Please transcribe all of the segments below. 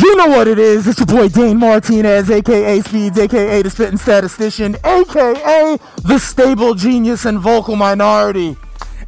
You know what it is. It's your boy Dane Martinez, aka Speeds, aka the Spitting Statistician, aka the Stable Genius and Vocal Minority.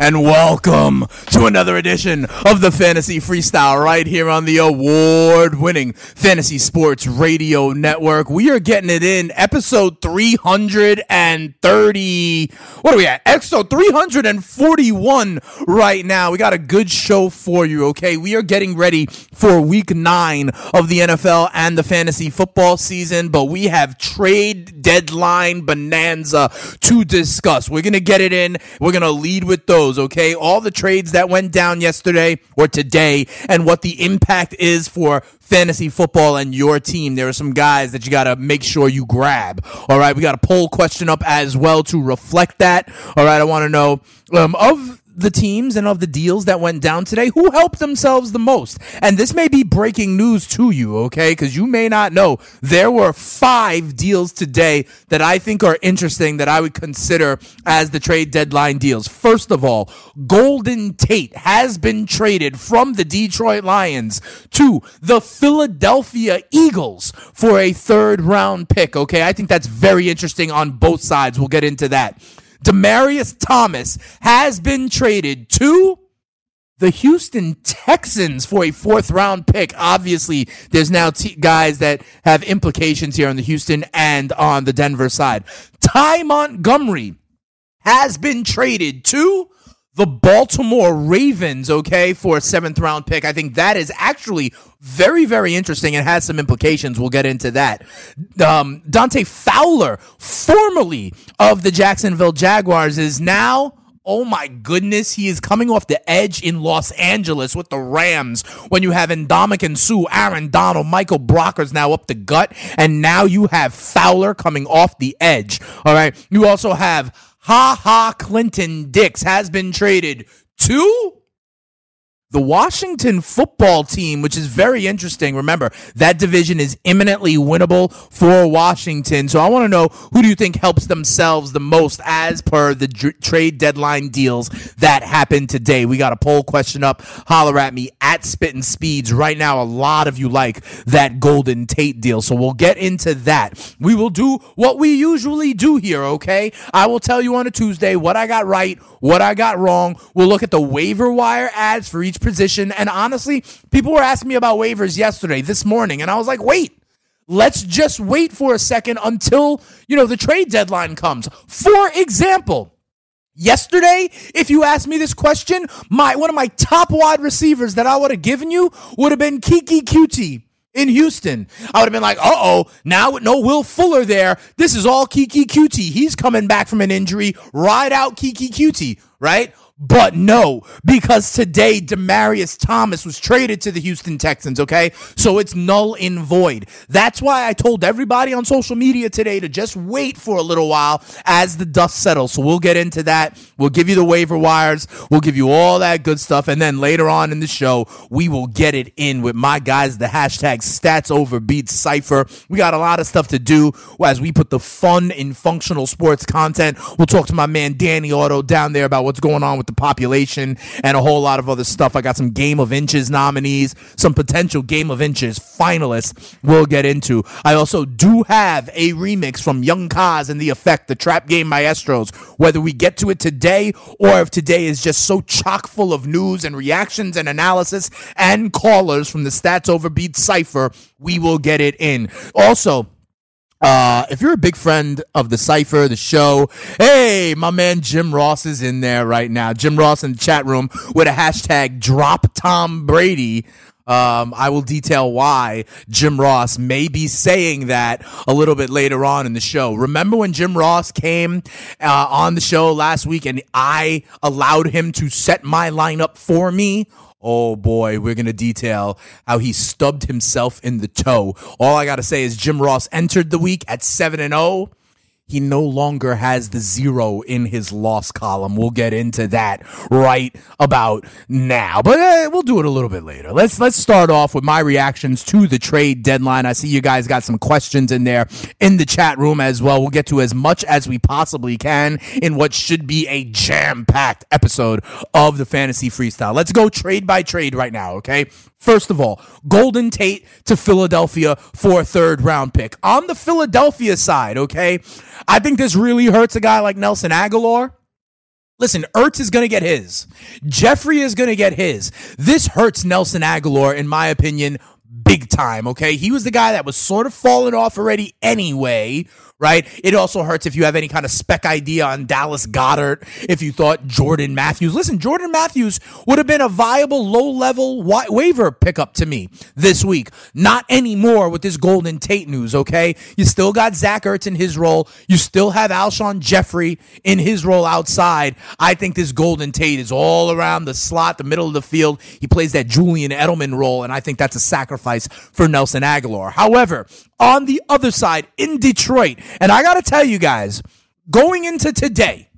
And welcome to another edition of the Fantasy Freestyle right here on the award winning Fantasy Sports Radio Network. We are getting it in episode 330. What are we at? Exo 341 right now. We got a good show for you, okay? We are getting ready for week nine of the NFL and the fantasy football season, but we have trade deadline bonanza to discuss. We're going to get it in. We're going to lead with those, okay? All the trades that went down yesterday or today and what the impact is for fantasy football and your team. There are some guys that you got to make sure you grab. All right, we got a poll question up as well to reflect that. All right, I want to know um, of the teams and of the deals that went down today, who helped themselves the most? And this may be breaking news to you, okay? Because you may not know. There were five deals today that I think are interesting that I would consider as the trade deadline deals. First of all, Golden Tate has been traded from the Detroit Lions to the Philadelphia Eagles for a third round pick, okay? I think that's very interesting on both sides. We'll get into that. Demaryius Thomas has been traded to the Houston Texans for a fourth round pick. Obviously, there's now t- guys that have implications here on the Houston and on the Denver side. Ty Montgomery has been traded to the Baltimore Ravens, okay, for a seventh round pick. I think that is actually very, very interesting and has some implications. We'll get into that. Um, Dante Fowler, formerly of the Jacksonville Jaguars, is now. Oh my goodness, he is coming off the edge in Los Angeles with the Rams when you have Ndamukong Suh, Aaron Donald, Michael Brockers now up the gut, and now you have Fowler coming off the edge. All right. You also have Ha Ha Clinton Dix has been traded to the Washington football team, which is very interesting. Remember, that division is imminently winnable for Washington. So I want to know who do you think helps themselves the most as per the trade deadline deals that happened today? We got a poll question up. Holler at me at Spittin' Speeds. Right now, a lot of you like that Golden Tate deal. So we'll get into that. We will do what we usually do here, okay? I will tell you on a Tuesday what I got right, what I got wrong. We'll look at the waiver wire ads for each position. And honestly, people were asking me about waivers yesterday, this morning, and I was like, wait. Let's just wait for a second until, you know, the trade deadline comes. For example, Yesterday, if you asked me this question, my one of my top wide receivers that I would have given you would have been Keke Coutee in Houston. I would have been like, uh oh, now with no Will Fuller there, this is all Keke Coutee. He's coming back from an injury. Ride out Keke Coutee, right? But no, because today Demaryius Thomas was traded to the Houston Texans, okay? So it's null and void. That's why I told everybody on social media today to just wait for a little while as the dust settles. So we'll get into that. We'll give you the waiver wires. We'll give you all that good stuff. And then later on in the show, we will get it in with my guys, the hashtag stats over beats cipher. We got a lot of stuff to do as we put the fun in functional sports content. We'll talk to my man Danny Otto down there about what's going on with the the population and a whole lot of other stuff. I got some Game of Inches nominees, some potential Game of Inches finalists we'll get into. I also do have a remix from Young Kaz and The Effect, the Trap Game Maestros. Whether we get to it today or if today is just so chock full of news and reactions and analysis and callers from the Stats Over Beat Cypher, we will get it in. Also, uh, if you're a big friend of the Cypher, the show, hey, my man Jim Ross is in there right now. Jim Ross in the chat room with a hashtag drop Tom Brady. Um, I will detail why Jim Ross may be saying that a little bit later on in the show. Remember when Jim Ross came uh, on the show last week and I allowed him to set my lineup for me? Oh boy, we're going to detail how he stubbed himself in the toe. All I got to say is Jim Ross entered the week at 7 and 0 he no longer has the zero in his loss column. We'll get into that right about now, but uh, we'll do it a little bit later. Let's let's start off with my reactions to the trade deadline. I see you guys got some questions in there in the chat room as well. We'll get to as much as we possibly can in what should be a jam-packed episode of the fantasy freestyle. Let's go trade by trade right now, okay? First of all, Golden Tate to Philadelphia for a third round pick. On the Philadelphia side, okay, I think this really hurts a guy like Nelson Agholor. Listen, Ertz is going to get his. Jeffery is going to get his. This hurts Nelson Agholor, in my opinion, big time, okay? He was the guy that was sort of falling off already anyway, right? It also hurts if you have any kind of spec idea on Dallas Goedert, if you thought Jordan Matthews. Listen, Jordan Matthews would have been a viable low level wa- waiver pickup to me this week. Not anymore with this Golden Tate news, okay? You still got Zach Ertz in his role. You still have Alshon Jeffery in his role outside. I think this Golden Tate is all around the slot, the middle of the field. He plays that Julian Edelman role, and I think that's a sacrifice for Nelson Agholor. However, on the other side in Detroit, and I got to tell you guys, going into today,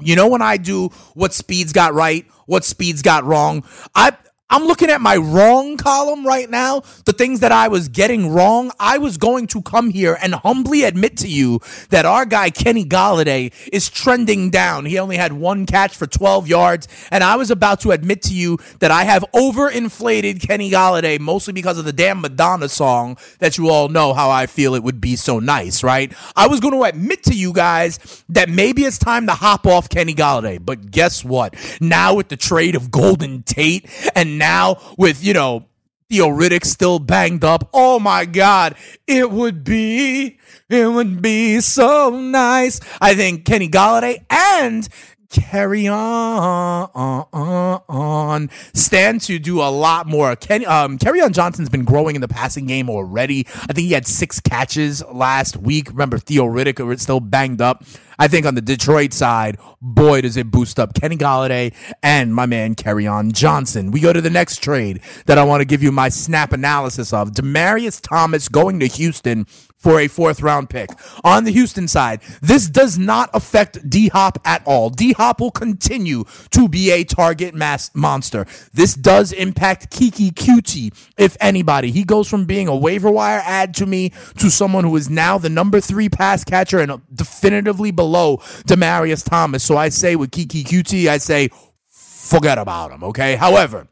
you know when I do what Speeds got right, what Speeds got wrong, I I'm looking at my wrong column right now, the things that I was getting wrong. I was going to come here and humbly admit to you that our guy Kenny Golladay is trending down. He only had one catch for 12 yards, and I was about to admit to you that I have overinflated Kenny Golladay mostly because of the damn Madonna song that you all know how I feel it would be so nice, right? I was going to admit to you guys that maybe it's time to hop off Kenny Golladay, but guess what? Now with the trade of Golden Tate and now with, you know, Theo Riddick still banged up. Oh my God, it would be, it would be so nice. I think Kenny Golladay and carry on, on, on, stand to do a lot more. Kenny, um, on Johnson's been growing in the passing game already. I think he had six catches last week. Remember, Theo Riddick was still banged up. I think on the Detroit side, boy, does it boost up Kenny Golladay and my man Kerryon Johnson. We go to the next trade that I want to give you my snap analysis of. Demaryius Thomas going to Houston for a fourth round pick. On the Houston side, this does not affect D Hop at all. D Hop will continue to be a target mass monster. This does impact Keke Coutee, if anybody. He goes from being a waiver wire ad to me to someone who is now the number three pass catcher and uh, definitively below Demaryius Thomas. So I say with Keke Coutee, I say forget about him, okay? However,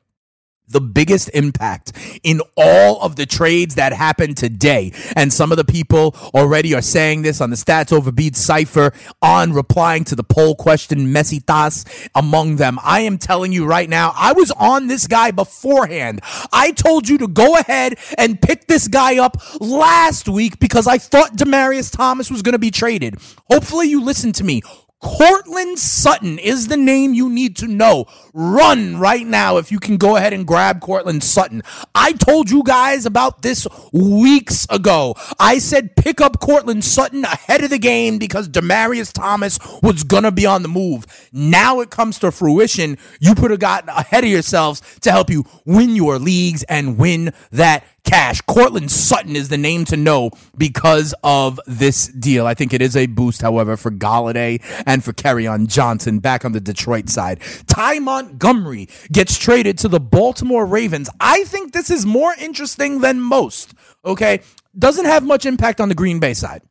the biggest impact in all of the trades that happened today. And some of the people already are saying this on the Stats Over Cypher on replying to the poll question, Mesitas among them. I am telling you right now, I was on this guy beforehand. I told you to go ahead and pick this guy up last week because I thought Demaryius Thomas was going to be traded. Hopefully you listened to me. Courtland Sutton is the name you need to know. Run right now if you can go ahead and grab Courtland Sutton. I told you guys about this weeks ago. I said pick up Courtland Sutton ahead of the game because Demaryius Thomas was going to be on the move. Now it comes to fruition. You put a guy ahead of yourselves to help you win your leagues and win that cash. Courtland Sutton is the name to know because of this deal. I think it is a boost, however, for Golladay and for on Johnson back on the Detroit side. Ty Montgomery gets traded to the Baltimore Ravens. I think this is more interesting than most. Okay. Doesn't have much impact on the Green Bay side.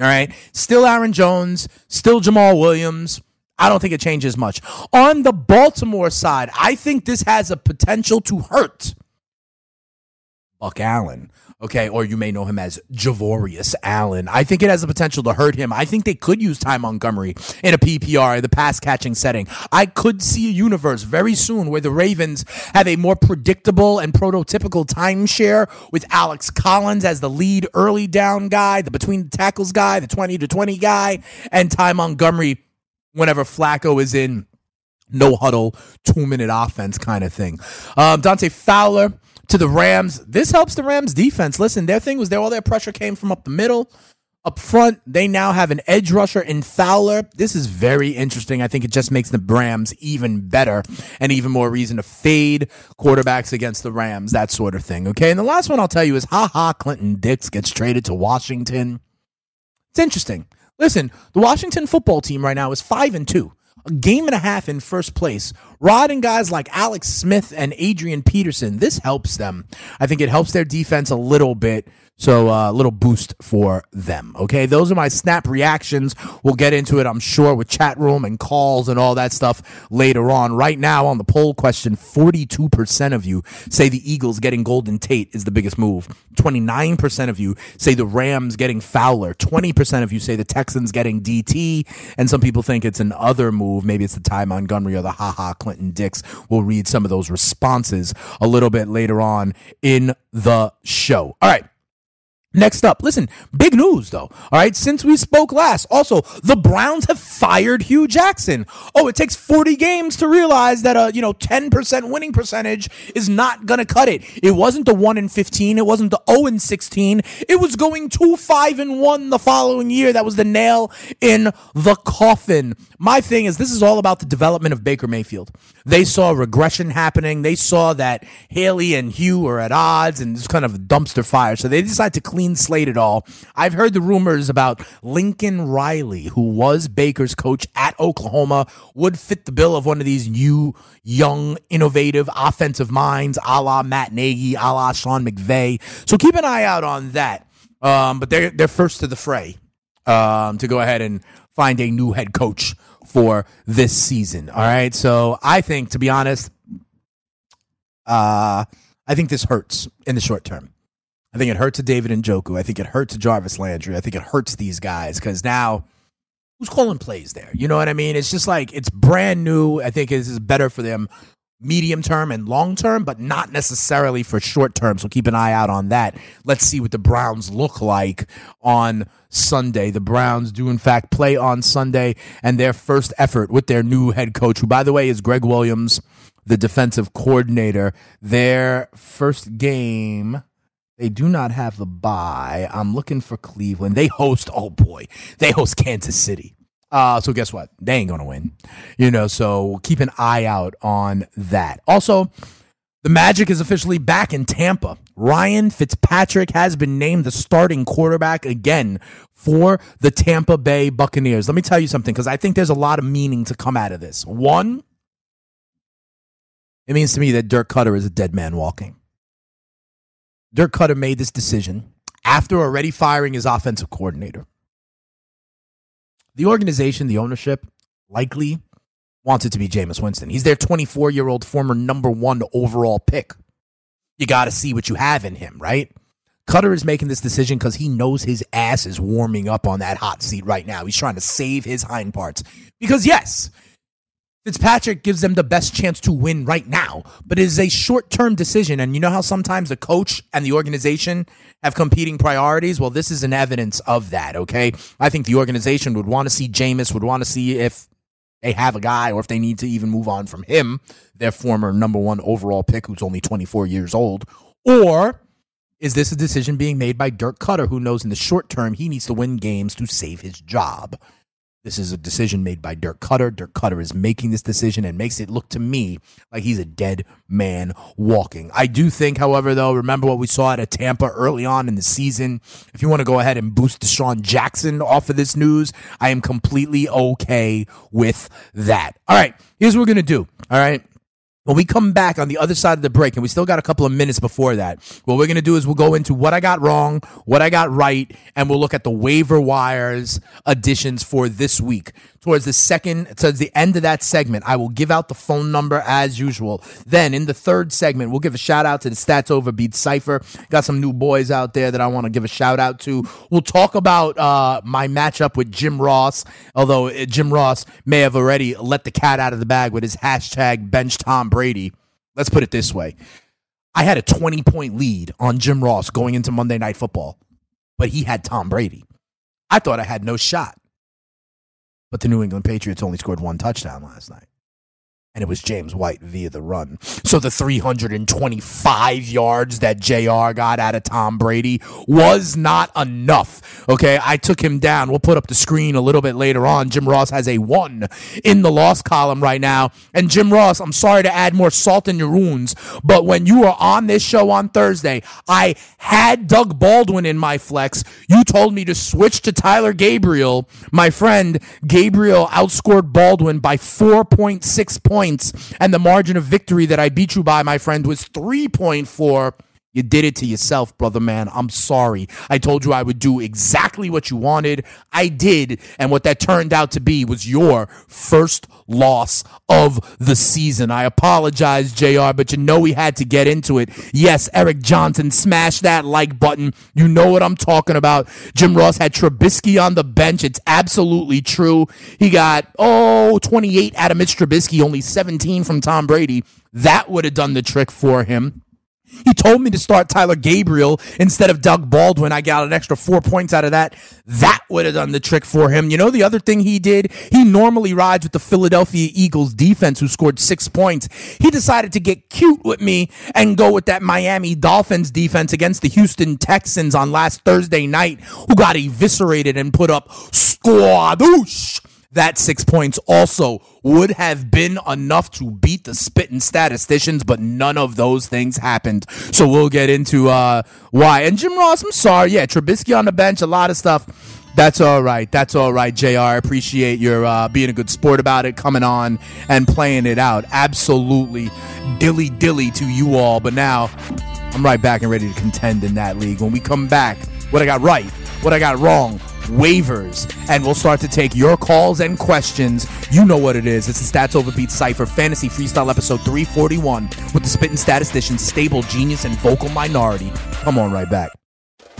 All right. Still Aaron Jones, still Jamaal Williams. I don't think it changes much. On the Baltimore side, I think this has a potential to hurt Buck Allen. Okay, or you may know him as Javorius Allen. I think it has the potential to hurt him. I think they could use Ty Montgomery in a PPR, the pass catching setting. I could see a universe very soon where the Ravens have a more predictable and prototypical timeshare with Alex Collins as the lead early down guy, the between the tackles guy, the 20 to 20 guy, and Ty Montgomery whenever Flacco is in no huddle, two minute offense kind of thing. Um, Dante Fowler to the Rams. This helps the Rams defense. Listen, their thing was there all their pressure came from up the middle. Up front, they now have an edge rusher in Fowler. This is very interesting. I think it just makes the Rams even better and even more reason to fade quarterbacks against the Rams, that sort of thing. Okay. And the last one I'll tell you is ha ha, Clinton Dix gets traded to Washington. It's interesting. Listen, the Washington football team right now is five and two a game and a half in first place, riding guys like Alex Smith and Adrian Peterson. This helps them. I think it helps their defense a little bit. So a uh, little boost for them. Okay, those are my snap reactions. We'll get into it, I'm sure, with chat room and calls and all that stuff later on. Right now on the poll question, 42% of you say the Eagles getting Golden Tate is the biggest move. 29% of you say the Rams getting Fowler. 20% of you say the Texans getting DT. And some people think it's an other move. Maybe it's the Ty Montgomery or the haha Clinton Dix. We'll read some of those responses a little bit later on in the show. All right. Next up, listen, big news though. All right, since we spoke last, also the Browns have fired Hue Jackson. Oh, it takes 40 games to realize that a you know 10% winning percentage is not gonna cut it. It wasn't the one in 15, it wasn't the 0 in 16. It was going 2 5 and 1 the following year. That was the nail in the coffin. My thing is, this is all about the development of Baker Mayfield. They saw regression happening. They saw that Haley and Hue are at odds and it's kind of a dumpster fire. So they decided to clean slate at all. I've heard the rumors about Lincoln Riley, who was Baker's coach at Oklahoma, would fit the bill of one of these new, young, innovative offensive minds, a la Matt Nagy, a la Sean McVay. So keep an eye out on that. Um, but they're they're first to the fray um, to go ahead and find a new head coach for this season. All right. So I think, to be honest, uh, I think this hurts in the short term. I think it hurts to David Njoku. I think it hurts to Jarvis Landry. I think it hurts these guys because now who's calling plays there? You know what I mean? It's just like it's brand new. I think this is better for them medium term and long term, but not necessarily for short term. So keep an eye out on that. Let's see what the Browns look like on Sunday. The Browns do, in fact, play on Sunday, and their first effort with their new head coach, who, by the way, is Gregg Williams, the defensive coordinator. Their first game. They do not have the bye. I'm looking for Cleveland. They host, oh boy, they host Kansas City. Uh, so guess what? They ain't gonna win. You know, so keep an eye out on that. Also, the Magic is officially back in Tampa. Ryan Fitzpatrick has been named the starting quarterback again for the Tampa Bay Buccaneers. Let me tell you something, because I think there's a lot of meaning to come out of this. One, it means to me that Dirk Koetter is a dead man walking. Dirk Koetter made this decision after already firing his offensive coordinator. The organization, the ownership, likely wants it to be Jameis Winston. He's their 24 year old former number one overall pick. You got to see what you have in him, right? Koetter is making this decision because he knows his ass is warming up on that hot seat right now. He's trying to save his hind parts. Because, yes, Fitzpatrick gives them the best chance to win right now, but it is a short term decision. And you know how sometimes the coach and the organization have competing priorities? Well, this is an evidence of that, okay? I think the organization would want to see Jameis, would want to see if they have a guy or if they need to even move on from him, their former number one overall pick who's only 24 years old, or is this a decision being made by Dirk Koetter, who knows in the short term he needs to win games to save his job? This is a decision made by Dirk Koetter. Dirk Koetter is making this decision and makes it look to me like he's a dead man walking. I do think, however, though, remember what we saw at a Tampa early on in the season. If you want to go ahead and boost DeSean Jackson off of this news, I am completely okay with that. All right, here's what we're going to do. All right. When we come back on the other side of the break, and we still got a couple of minutes before that, what we're going to do is we'll go into what I got wrong, what I got right, and we'll look at the waiver wires additions for this week. Towards the second, towards the end of that segment, I will give out the phone number as usual. Then in the third segment, we'll give a shout out to the Stats Over Beat Cipher. Got some new boys out there that I want to give a shout out to. We'll talk about uh, my matchup with Jim Ross, although uh, Jim Ross may have already let the cat out of the bag with his hashtag bench Tom Brady. Let's put it this way. I had a 20 point lead on Jim Ross going into Monday Night Football, but he had Tom Brady. I thought I had no shot. But the New England Patriots only scored one touchdown last night. And it was James White via the run. So the 325 yards that JR got out of Tom Brady was not enough. Okay. I took him down. We'll put up the screen a little bit later on. Jim Ross has a one in the loss column right now. And Jim Ross, I'm sorry to add more salt in your wounds, but when you were on this show on Thursday, I had Doug Baldwin in my flex. You told me to switch to Tyler Gabriel. My friend Gabriel outscored Baldwin by 4.6 points points, and the margin of victory that I beat you by, my friend, was 3.4. You did it to yourself, brother man. I'm sorry. I told you I would do exactly what you wanted. I did. And what that turned out to be was your first loss of the season. I apologize, JR, but you know we had to get into it. Yes, Eric Johnson, smash that like button. You know what I'm talking about. Jim Ross had Trubisky on the bench. It's absolutely true. He got, oh, 28 out of Mitch Trubisky, only 17 from Tom Brady. That would have done the trick for him. He told me to start Tyler Gabriel instead of Doug Baldwin. I got an extra four points out of that. That would have done the trick for him. You know, the other thing he did, he normally rides with the Philadelphia Eagles defense who scored six points. He decided to get cute with me and go with that Miami Dolphins defense against the Houston Texans on last Thursday night, who got eviscerated and put up squadoosh that six points also would have been enough to beat the spitting statisticians, but none of those things happened. So we'll get into uh, why. And Jim Ross, I'm sorry. Yeah, Trubisky on the bench, a lot of stuff. That's all right. That's all right, JR. Appreciate your uh, being a good sport about it, coming on and playing it out. Absolutely dilly dilly to you all. But now I'm right back and ready to contend in that league. When we come back, what I got right, what I got wrong, waivers, and we'll start to take your calls and questions. You know what it is. It's the Stats Overbeat Cypher Fantasy Freestyle Episode 341 with the spitting statistician, stable genius, and vocal minority. Come on, right back.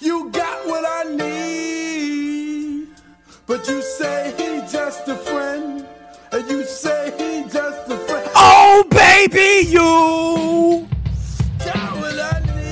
You got what I need, but you say he just a friend, and you say he just a friend. Oh, baby, you. I.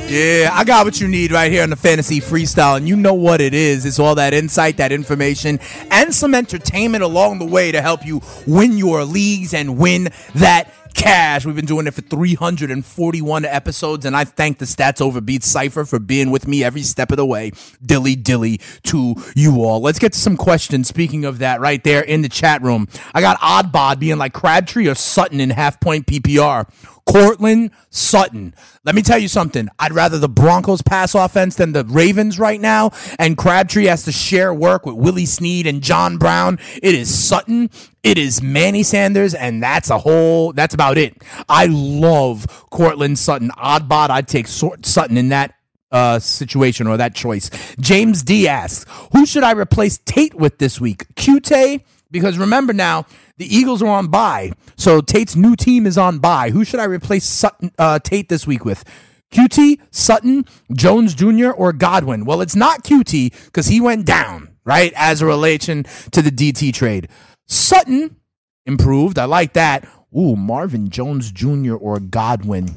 Yeah, I got what you need right here on the Fantasy Freestyle, and you know what it is. It's all that insight, that information, and some entertainment along the way to help you win your leagues and win that cash. We've been doing it for 341 episodes, and I thank the Stats Over Beat Cypher for being with me every step of the way. Dilly dilly to you all. Let's get to some questions. Speaking of that, right there in the chat room, I got Oddbod being like Crabtree or Sutton in half point PPR. Courtland Sutton. Let me tell you something. I'd rather the Broncos pass offense than the Ravens right now. And Crabtree has to share work with Willie Snead and John Brown. It is Sutton. It is Manny Sanders, and that's a whole. That's about it. I love Courtland Sutton. Oddbot. I'd take Sutton in that uh, situation or that choice. James D asks, who should I replace Tate with this week? Qt? Because remember now, the Eagles are on bye, so Tate's new team is on bye. Who should I replace Sutton, uh, Tate this week with? QT, Sutton, Jones Jr., or Godwin? Well, it's not QT because he went down, right, as a relation to the DT trade. Sutton improved. I like that. Ooh, Marvin Jones Jr. or Godwin.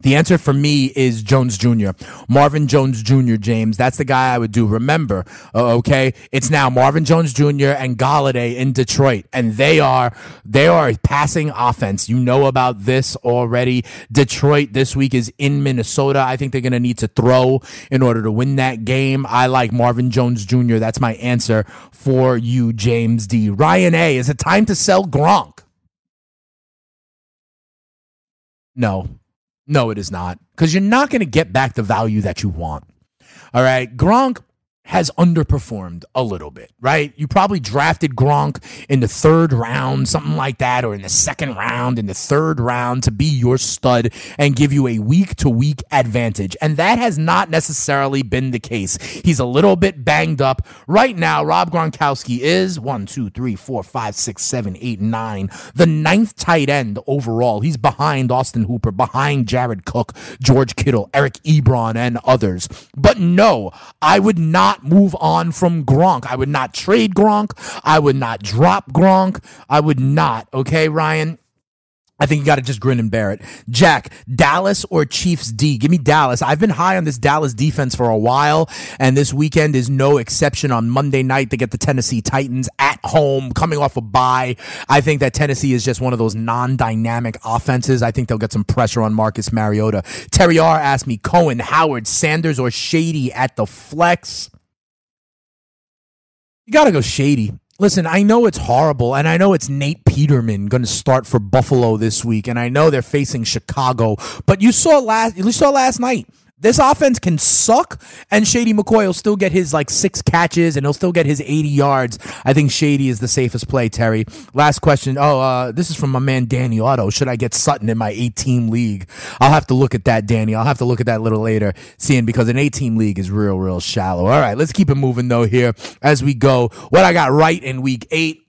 The answer for me is Jones Jr. Marvin Jones Jr. James. That's the guy I would do. Remember, uh, okay? It's now Marvin Jones Jr. and Golladay in Detroit, and they are they are a passing offense. You know about this already. Detroit this week is in Minnesota. I think they're going to need to throw in order to win that game. I like Marvin Jones Jr. That's my answer for you, James D. Ryan A. Is it time to sell Gronk? No. No, it is not. Because you're not going to get back the value that you want. All right. Gronk has underperformed a little bit, right? You probably drafted Gronk in the third round, something like that, or in the second round, in the third round to be your stud and give you a week to week advantage. And that has not necessarily been the case. He's a little bit banged up. Right now, Rob Gronkowski is one, two, three, four, five, six, seven, eight, nine, the ninth tight end overall. He's behind Austin Hooper, behind Jared Cook, George Kittle, Eric Ebron, and others. But no, I would not not move on from Gronk. I would not trade Gronk. I would not drop Gronk. I would not. Okay, Ryan? I think you got to just grin and bear it. Jack, Dallas or Chiefs D? Give me Dallas. I've been high on this Dallas defense for a while, and this weekend is no exception. On Monday night, they get the Tennessee Titans at home, coming off a bye. I think that Tennessee is just one of those non dynamic offenses. I think they'll get some pressure on Marcus Mariota. Terry R asked me Cohen, Howard, Sanders, or Shady at the flex. You got to go shady. Listen, I know it's horrible, and I know it's Nate Peterman going to start for Buffalo this week, and I know they're facing Chicago. But you saw last, you saw last night this offense can suck, and Shady McCoy will still get his like six catches, and he'll still get his 80 yards. I think Shady is the safest play, Terry. Last question. Oh, uh, this is from my man Danny Otto. Should I get Sutton in my 18 league? I'll have to look at that, Danny. I'll have to look at that a little later, seeing because an 18 league is real, real shallow. All right, let's keep it moving though here as we go. What I got right in week eight.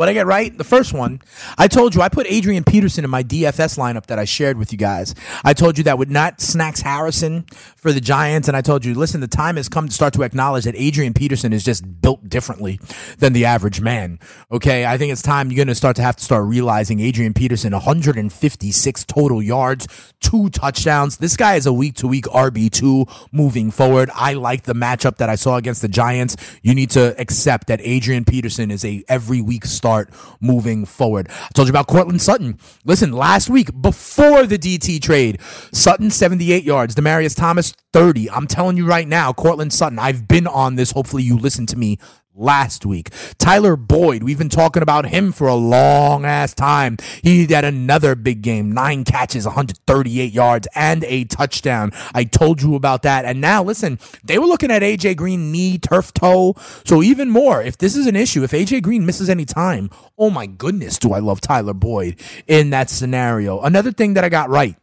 What I get right? The first one, I told you I put Adrian Peterson in my DFS lineup that I shared with you guys. I told you that would not Snacks Harrison for the Giants, and I told you, listen, the time has come to start to acknowledge that Adrian Peterson is just built differently than the average man. Okay, I think it's time you're going to start to have to start realizing Adrian Peterson, 156 total yards, two touchdowns. This guy is a week to week RB two moving forward. I like the matchup that I saw against the Giants. You need to accept that Adrian Peterson is a every week start moving forward. I told you about Courtland Sutton. Listen, last week before the DT trade, Sutton 78 yards, Demaryius Thomas 30. I'm telling you right now, Courtland Sutton, I've been on this. Hopefully you listen to me last week. Tyler Boyd, we've been talking about him for a long ass time. He had another big game, nine catches, 138 yards, and a touchdown. I told you about that. And now, listen, they were looking at AJ Green knee, turf toe. So even more, if this is an issue, if AJ Green misses any time, oh my goodness, do I love Tyler Boyd in that scenario. Another thing that I got right.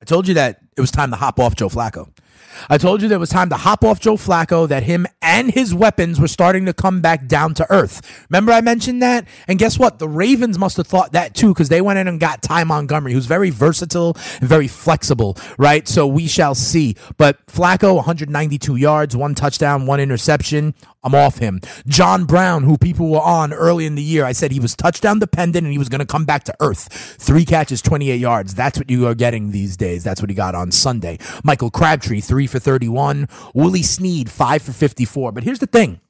I told you that it was time to hop off Joe Flacco. I told you it was time to hop off Joe Flacco, that him and his weapons were starting to come back down to earth. Remember I mentioned that? And guess what? The Ravens must have thought that too, because they went in and got Ty Montgomery, who's very versatile and very flexible, right? So we shall see. But Flacco, 192 yards, one touchdown, one interception. I'm off him. John Brown, who people were on early in the year, I said he was touchdown dependent and he was going to come back to earth. Three catches, 28 yards. That's what you are getting these days. That's what he got on Sunday. Michael Crabtree, three for 31. Willie Snead, five for 54. But here's the thing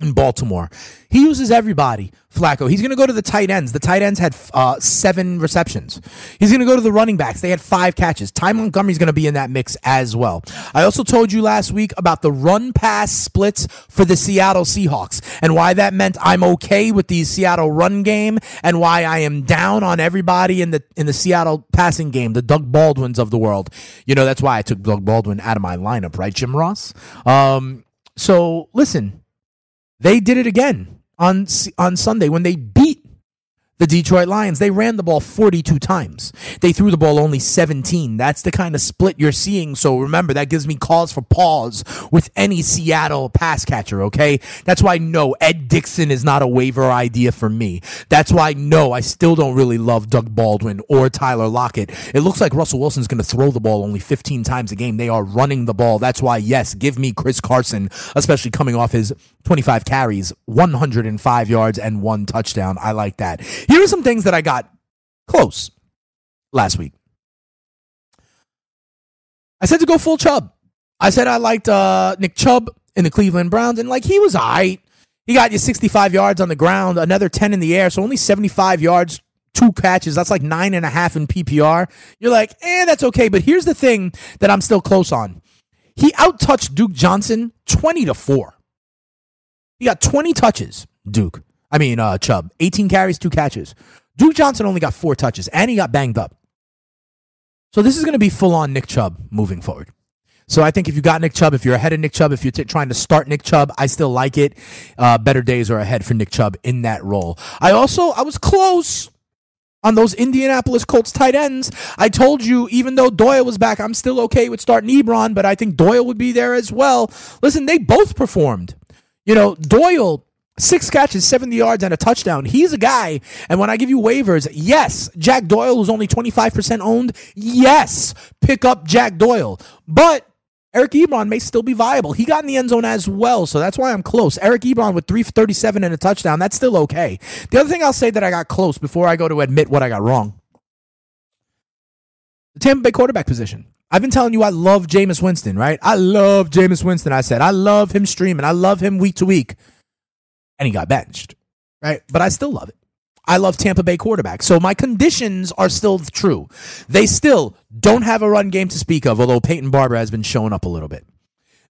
in Baltimore. He uses everybody. Flacco. He's going to go to the tight ends. The tight ends had uh, seven receptions. He's going to go to the running backs. They had five catches. Ty Montgomery's going to be in that mix as well. I also told you last week about the run pass splits for the Seattle Seahawks and why that meant I'm okay with the Seattle run game and why I am down on everybody in the in the Seattle passing game, the Doug Baldwins of the world. You know that's why I took Doug Baldwin out of my lineup, right, Jim Ross? Um, so listen, they did it again on on Sunday when they beat the Detroit Lions. They ran the ball 42 times. They threw the ball only 17. That's the kind of split you're seeing. So remember, that gives me cause for pause with any Seattle pass catcher, okay? That's why no, Ed Dickson is not a waiver idea for me. That's why no, I still don't really love Doug Baldwin or Tyler Lockett. It looks like Russell Wilson's going to throw the ball only 15 times a game. They are running the ball. That's why, yes, give me Chris Carson, especially coming off his 25 carries, 105 yards, and one touchdown. I like that. Here are some things that I got close last week. I said to go full Chubb. I said I liked uh, Nick Chubb in the Cleveland Browns, and like he was all right. He got you 65 yards on the ground, another 10 in the air, so only 75 yards, two catches. That's like nine and a half in PPR. You're like, eh, that's okay. But here's the thing that I'm still close on. He outtouched Duke Johnson 20 to 4. He got 20 touches, Duke. I mean, uh, Chubb. 18 carries, two catches. Duke Johnson only got four touches, and he got banged up. So this is going to be full on Nick Chubb moving forward. So I think if you got Nick Chubb, if you're ahead of Nick Chubb, if you're t- trying to start Nick Chubb, I still like it. Uh, better days are ahead for Nick Chubb in that role. I also I was close on those Indianapolis Colts tight ends. I told you, even though Doyle was back, I'm still okay with starting Ebron, but I think Doyle would be there as well. Listen, they both performed. You know, Doyle Six catches, 70 yards, and a touchdown. He's a guy. And when I give you waivers, yes, Jack Doyle was only 25% owned. Yes, pick up Jack Doyle. But Eric Ebron may still be viable. He got in the end zone as well, so that's why I'm close. Eric Ebron with 337 and a touchdown, that's still okay. The other thing I'll say that I got close before I go to admit what I got wrong the Tampa Bay quarterback position. I've been telling you I love Jameis Winston, right? I love Jameis Winston. I said I love him streaming. I love him week to week and he got benched, right? But I still love it. I love Tampa Bay quarterback. So my conditions are still true. They still don't have a run game to speak of, although Peyton Barber has been showing up a little bit.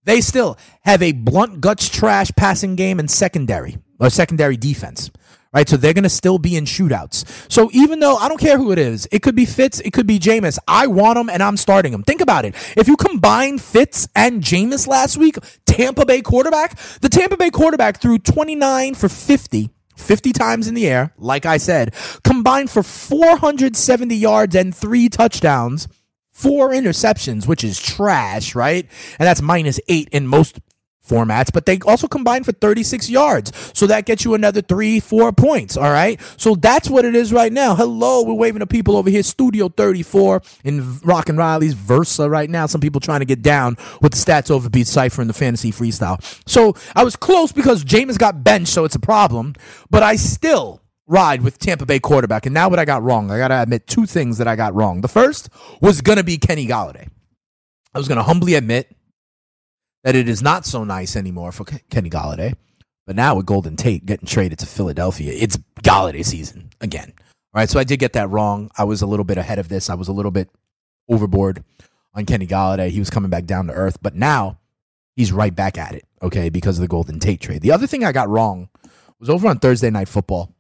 They still have a blunt guts trash passing game and secondary or secondary defense. Right, so they're going to still be in shootouts. So even though I don't care who it is, it could be Fitz, it could be Jameis. I want them and I'm starting them. Think about it. If you combine Fitz and Jameis last week, Tampa Bay quarterback, the Tampa Bay quarterback threw 29 for 50 50 times in the air, like I said, combined for 470 yards and three touchdowns, four interceptions, which is trash, right? And that's minus eight in most formats, but they also combine for 36 yards. So that gets you another three, four points. All right. So that's what it is right now. Hello. We're waving to people over here. Studio 34 in Rock and Riley's Versa right now. Some people trying to get down with the stats overbeat cipher and the fantasy freestyle. So I was close because Jameis got benched. So it's a problem, but I still ride with Tampa Bay quarterback. And now what I got wrong, I got to admit two things that I got wrong. The first was going to be Kenny Golladay. I was going to humbly admit that it is not so nice anymore for Kenny Golladay. But now with Golden Tate getting traded to Philadelphia, it's Golladay season again. All right, so I did get that wrong. I was a little bit ahead of this. I was a little bit overboard on Kenny Golladay. He was coming back down to earth, but now he's right back at it, okay, because of the Golden Tate trade. The other thing I got wrong was over on Thursday Night Football.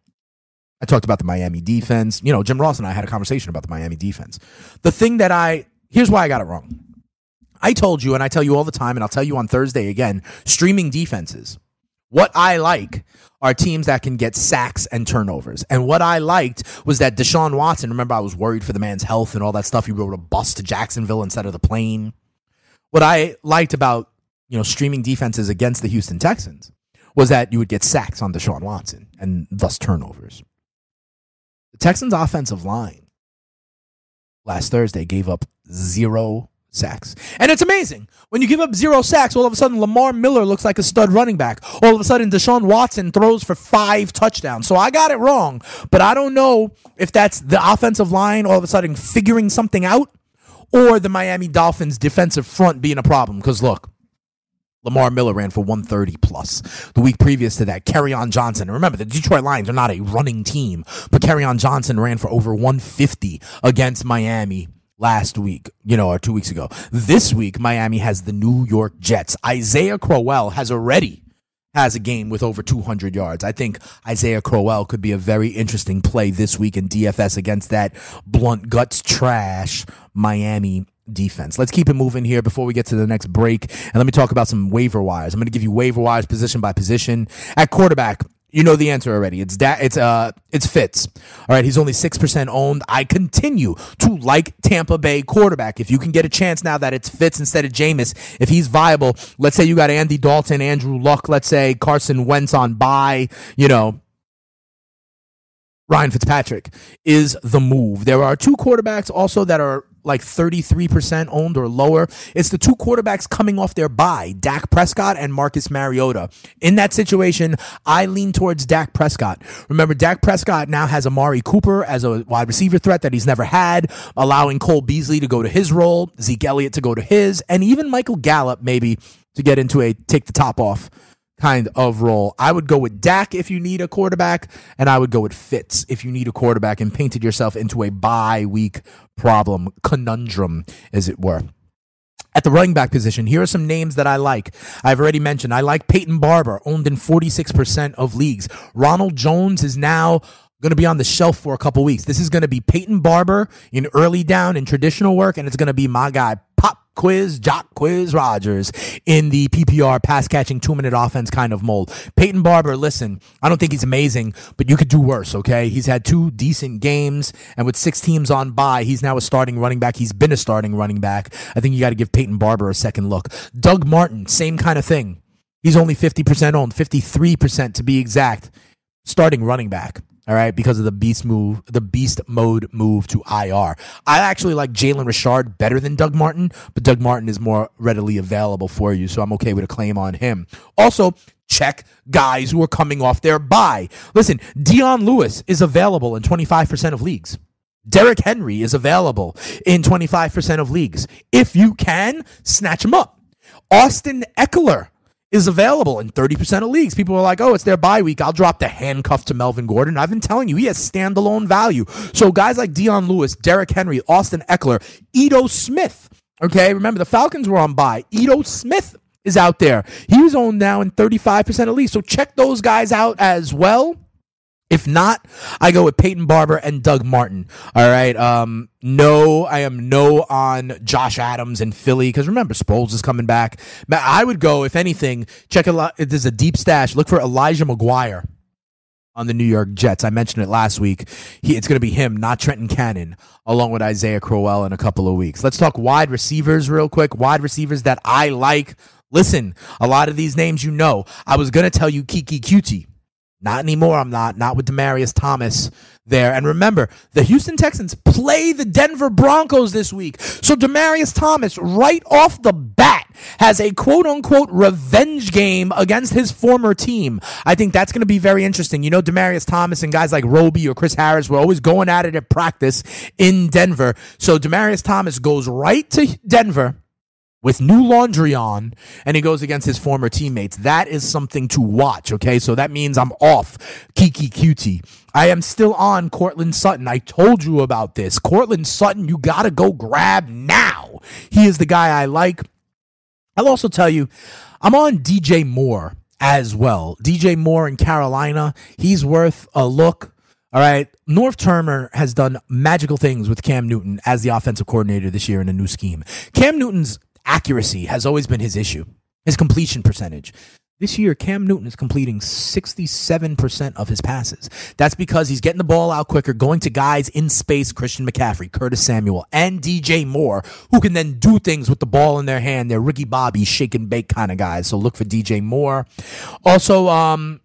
I talked about the Miami defense. You know, Jim Ross and I had a conversation about the Miami defense. The thing that I, here's why I got it wrong. I told you, and I tell you all the time, and I'll tell you on Thursday again streaming defenses. What I like are teams that can get sacks and turnovers. And what I liked was that Deshaun Watson, remember, I was worried for the man's health and all that stuff. He rode a bus to Jacksonville instead of the plane. What I liked about, you know, streaming defenses against the Houston Texans was that you would get sacks on Deshaun Watson and thus turnovers. The Texans' offensive line last Thursday gave up zero sacks. And it's amazing. When you give up zero sacks, all of a sudden Lamar Miller looks like a stud running back. All of a sudden Deshaun Watson throws for five touchdowns. So I got it wrong, but I don't know if that's the offensive line all of a sudden figuring something out or the Miami Dolphins defensive front being a problem. Because look, Lamar Miller ran for 130 plus. The week previous to that, Kerryon Johnson. Remember, the Detroit Lions are not a running team, but Kerryon Johnson ran for over 150 against Miami last week, you know, or two weeks ago. This week, Miami has the New York Jets. Isaiah Crowell has already has a game with over 200 yards. I think Isaiah Crowell could be a very interesting play this week in DFS against that blunt guts trash Miami defense. Let's keep it moving here before we get to the next break. And let me talk about some waiver wires. I'm going to give you waiver wires position by position. At quarterback, you know the answer already. It's that it's uh it's Fitz. All right, he's only 6% owned. I continue to like Tampa Bay quarterback. If you can get a chance now that it's Fitz instead of Jameis, if he's viable, let's say you got Andy Dalton, Andrew Luck, let's say Carson Wentz on by, you know, Ryan Fitzpatrick is the move. There are two quarterbacks also that are like 33% owned or lower. It's the two quarterbacks coming off their bye, Dak Prescott and Marcus Mariota. In that situation, I lean towards Dak Prescott. Remember, Dak Prescott now has Amari Cooper as a wide receiver threat that he's never had, allowing Cole Beasley to go to his role, Zeke Elliott to go to his, and even Michael Gallup maybe to get into a take the top off kind of role. I would go with Dak if you need a quarterback, and I would go with Fitz if you need a quarterback and painted yourself into a bye week problem, conundrum, as it were. At the running back position, here are some names that I like. I've already mentioned. I like Peyton Barber, owned in 46% of leagues. Ronald Jones is now going to be on the shelf for a couple weeks. This is going to be Peyton Barber in early down in traditional work, and it's going to be my guy, Quiz, Jacquizz Rodgers in the PPR pass catching two minute offense kind of mold. Peyton Barber, listen, I don't think he's amazing, but you could do worse, okay? He's had two decent games, and with six teams on bye, he's now a starting running back. He's been a starting running back. I think you got to give Peyton Barber a second look. Doug Martin, same kind of thing. He's only 50% owned, 53% to be exact, starting running back all right, because of the beast move, the beast mode move to IR. I actually like Jalen Richard better than Doug Martin, but Doug Martin is more readily available for you, so I'm okay with a claim on him. Also, check guys who are coming off their bye. Listen, Dion Lewis is available in 25% of leagues. Derrick Henry is available in 25% of leagues. If you can, snatch him up. Austin Ekeler is available in 30% of leagues. People are like, oh, it's their bye week. I'll drop the handcuff to Melvin Gordon. I've been telling you, he has standalone value. So guys like Dion Lewis, Derrick Henry, Austin Ekeler, Ito Smith. Okay, remember the Falcons were on bye. Ito Smith is out there. He's owned now in 35% of leagues. So check those guys out as well. If not, I go with Peyton Barber and Doug Martin. All right. Um, no, I am no on Josh Adams and Philly because remember Sproles is coming back. I would go if anything. Check a lot. There's a deep stash. Look for Elijah McGuire on the New York Jets. I mentioned it last week. He, it's going to be him, not Trenton Cannon, along with Isaiah Crowell in a couple of weeks. Let's talk wide receivers real quick. Wide receivers that I like. Listen, a lot of these names you know. I was going to tell you Keke Coutee. Not anymore. I'm not. Not with Demaryius Thomas there. And remember, the Houston Texans play the Denver Broncos this week. So Demaryius Thomas, right off the bat, has a quote unquote revenge game against his former team. I think that's going to be very interesting. You know, Demaryius Thomas and guys like Roby or Chris Harris were always going at it at practice in Denver. So Demaryius Thomas goes right to Denver with new laundry on and he goes against his former teammates. That is something to watch, okay? So that means I'm off Keke Coutee. I am still on Courtland Sutton. I told you about this. Courtland Sutton, you got to go grab now. He is the guy I like. I'll also tell you, I'm on DJ Moore as well. DJ Moore in Carolina, he's worth a look. All right. Norv Turner has done magical things with Cam Newton as the offensive coordinator this year in a new scheme. Cam Newton's accuracy has always been his issue, his completion percentage. This year, Cam Newton is completing 67% of his passes. That's because he's getting the ball out quicker, going to guys in space, Christian McCaffrey, Curtis Samuel, and DJ Moore, who can then do things with the ball in their hand. They're Ricky Bobby, shake and bake kind of guys. So look for DJ Moore. Also, um,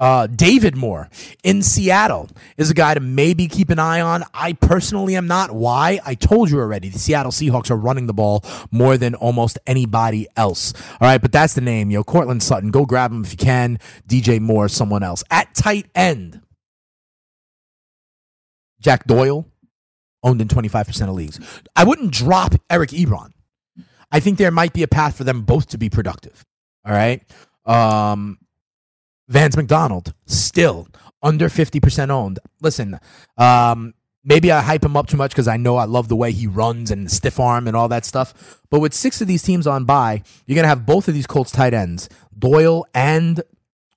uh, David Moore in Seattle is a guy to maybe keep an eye on. I personally am not. Why? I told you already. The Seattle Seahawks are running the ball more than almost anybody else. All right, but that's the name. Yo, Courtland Sutton. Go grab him if you can. DJ Moore, someone else. At tight end, Jack Doyle, owned in 25% of leagues. I wouldn't drop Eric Ebron. I think there might be a path for them both to be productive. All right. Um, Vance McDonald, still under 50% owned. Listen, um, maybe I hype him up too much because I know I love the way he runs and stiff arm and all that stuff. But with six of these teams on bye, you're going to have both of these Colts tight ends, Doyle and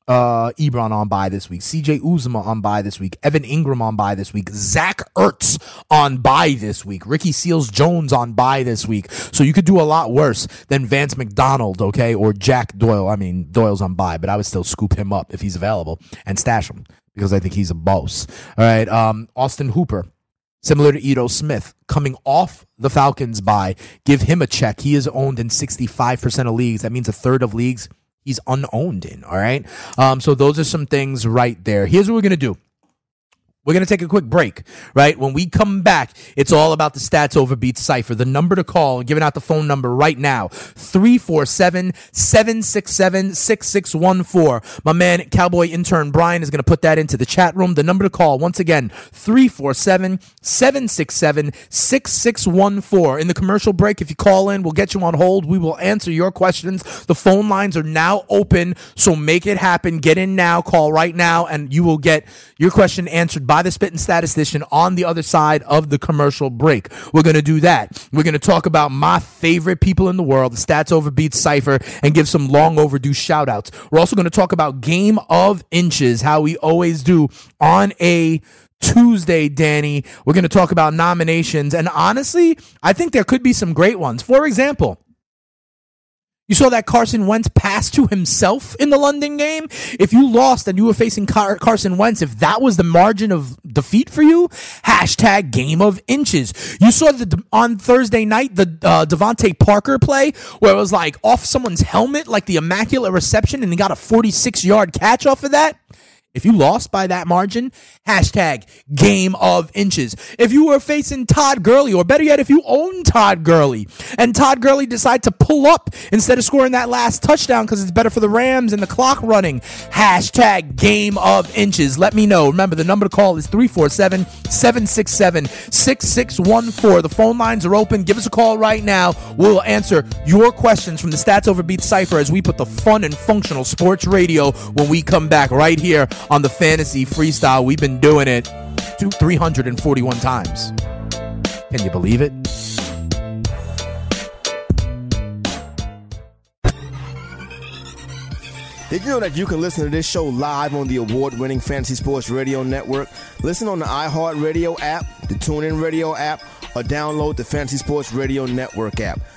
uh, Ebron on bye this week. CJ Uzomah on bye this week. Evan Engram on bye this week. Zach Ertz on bye this week. Ricky Seals Jones on bye this week. So you could do a lot worse than Vance McDonald, okay, or Jack Doyle. I mean, Doyle's on bye, but I would still scoop him up if he's available and stash him because I think he's a boss. All right. Um, Austin Hooper. Similar to Ito Smith, coming off the Falcons bye, give him a check. He is owned in 65% of leagues. That means a third of leagues he's unowned in. All right. Um, so those are some things right there. Here's what we're gonna do. We're going to take a quick break, right? When we come back, it's all about the stats over beat cipher. The number to call, giving out the phone number right now 347 767 6614. My man, Cowboy intern Brian, is going to put that into the chat room. The number to call, once again, 347 767 6614. In the commercial break, if you call in, we'll get you on hold. We will answer your questions. The phone lines are now open, so make it happen. Get in now, call right now, and you will get your question answered by the spitting statistician on the other side of the commercial break. We're going to do that. We're going to talk about my favorite people in the world, the Stats Over Beats Cypher, and give some long overdue shout outs. We're also going to talk about Game of Inches, how we always do on a Tuesday, Danny. We're going to talk about nominations. And honestly, I think there could be some great ones. For example, you saw that Carson Wentz pass to himself in the London game. If you lost and you were facing Car- Carson Wentz, if that was the margin of defeat for you, hashtag game of inches. You saw the on Thursday night the uh, DeVante Parker play where it was like off someone's helmet, like the immaculate reception, and he got a 46 yard catch off of that. If you lost by that margin, hashtag game of inches. If you were facing Todd Gurley, or better yet, if you own Todd Gurley, and Todd Gurley decide to pull up instead of scoring that last touchdown because it's better for the Rams and the clock running, hashtag game of inches. Let me know. Remember, the number to call is 347 767 6614. The phone lines are open. Give us a call right now. We'll answer your questions from the Stats Over Beat Cypher as we put the fun and functional sports radio when we come back right here on the fantasy freestyle. We've been doing it two, 341 times. Can you believe it? Did you know that you can listen to this show live on the award winning Fantasy Sports Radio Network? Listen on the iHeartRadio app, the TuneIn Radio app, or download the Fantasy Sports Radio Network app.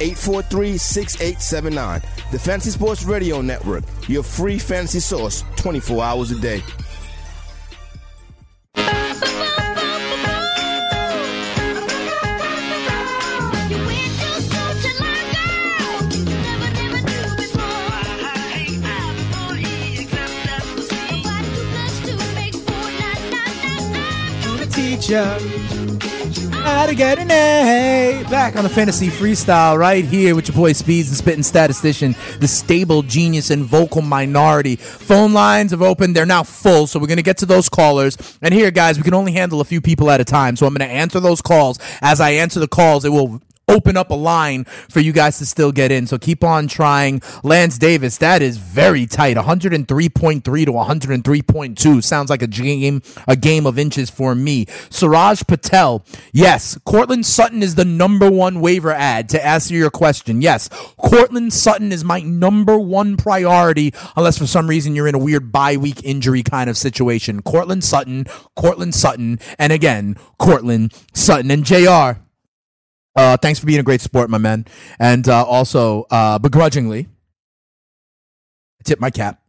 843 6879. The Fantasy Sports Radio Network, your free fantasy source 24 hours a day. How to get an A. Back on the fantasy freestyle right here with your boy Speeds, the spitting statistician, the stable genius and vocal minority. Phone lines have opened. They're now full, so we're going to get to those callers. And here, guys, we can only handle a few people at a time, so I'm going to answer those calls. As I answer the calls, it will open up a line for you guys to still get in. So keep on trying. Lance Davis, that is very tight. 103.3 to 103.2. Sounds like a game, a game of inches for me. Siraj Patel, yes. Courtland Sutton is the number one waiver ad to answer your question. Yes. Courtland Sutton is my number one priority, unless for some reason you're in a weird bye week injury kind of situation. Courtland Sutton, Courtland Sutton, and again, Courtland Sutton. And JR, uh, thanks for being a great sport, my man. And uh, also, uh, begrudgingly, I tip my cap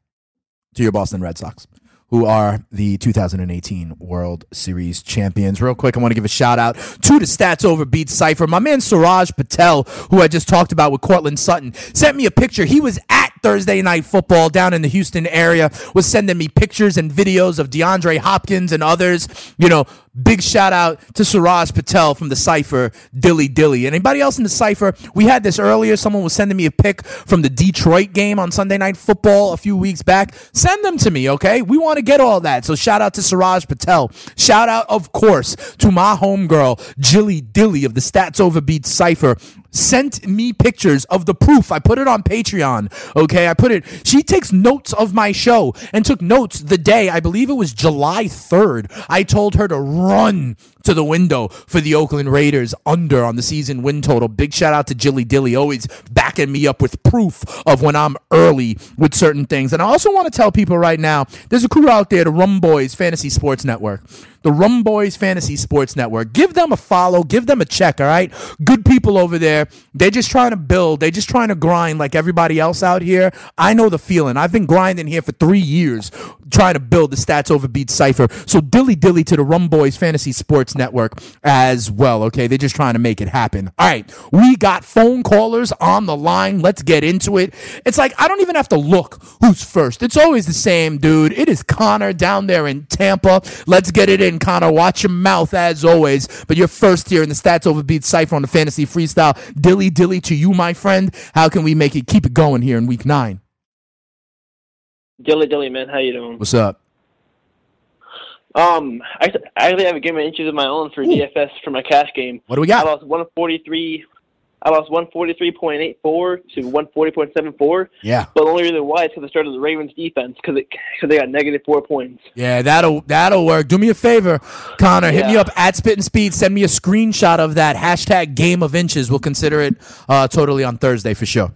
to your Boston Red Sox, who are the 2018 World Series champions. Real quick, I want to give a shout out to the Stats Over Beat Cypher. My man Siraj Patel, who I just talked about with Courtland Sutton, sent me a picture. He was at Thursday night football down in the Houston area, was sending me pictures and videos of DeAndre Hopkins and others. You know, big shout out to Siraj Patel from the Cypher, Dilly Dilly. Anybody else in the Cypher? We had this earlier. Someone was sending me a pic from the Detroit game on Sunday night football a few weeks back. Send them to me, okay? We want to get all that. So shout out to Siraj Patel. Shout out, of course, to my homegirl, Jilly Dilly of the Stats Over Beat Cypher sent me pictures of the proof. I put it on Patreon. Okay. I put it, she takes notes of my show and took notes the day, I believe it was July 3rd. I told her to run to the window for the Oakland Raiders under on the season win total. Big shout out to Jilly Dilly, always backing me up with proof of when I'm early with certain things. And I also want to tell people right now there's a crew out there, the Rum Boys Fantasy Sports Network the Rum Boys Fantasy Sports Network. Give them a follow, give them a check, all right? Good people over there. They're just trying to build, they're just trying to grind like everybody else out here. I know the feeling. I've been grinding here for three years trying to build the Stats Over Beats cipher. So dilly dilly to the Rum Boys Fantasy Sports Network as well, okay? They're just trying to make it happen. All right, we got phone callers on the line. Let's get into it. It's like I don't even have to look who's first. It's always the same, dude. It is Connor down there in Tampa. Let's get it in, Connor. Watch your mouth as always. But you're first here in the Stats Over Beats cipher on the Fantasy Freestyle. Dilly dilly to you, my friend. How can we make it keep it going here in week nine? Dilly dilly, man. How you doing? What's up? Um, I, I actually have a game of inches of my own for DFS for my cash game. What do we got? I lost one forty three. I lost one forty three point eight four to one forty point seven four. Yeah. But the only reason why is because I started the Ravens defense because because they got negative four points. Yeah, that'll that'll work. Do me a favor, Connor. Hit me up at Spit and Speed. Send me a screenshot of that hashtag Game of Inches. We'll consider it uh, totally on Thursday for sure.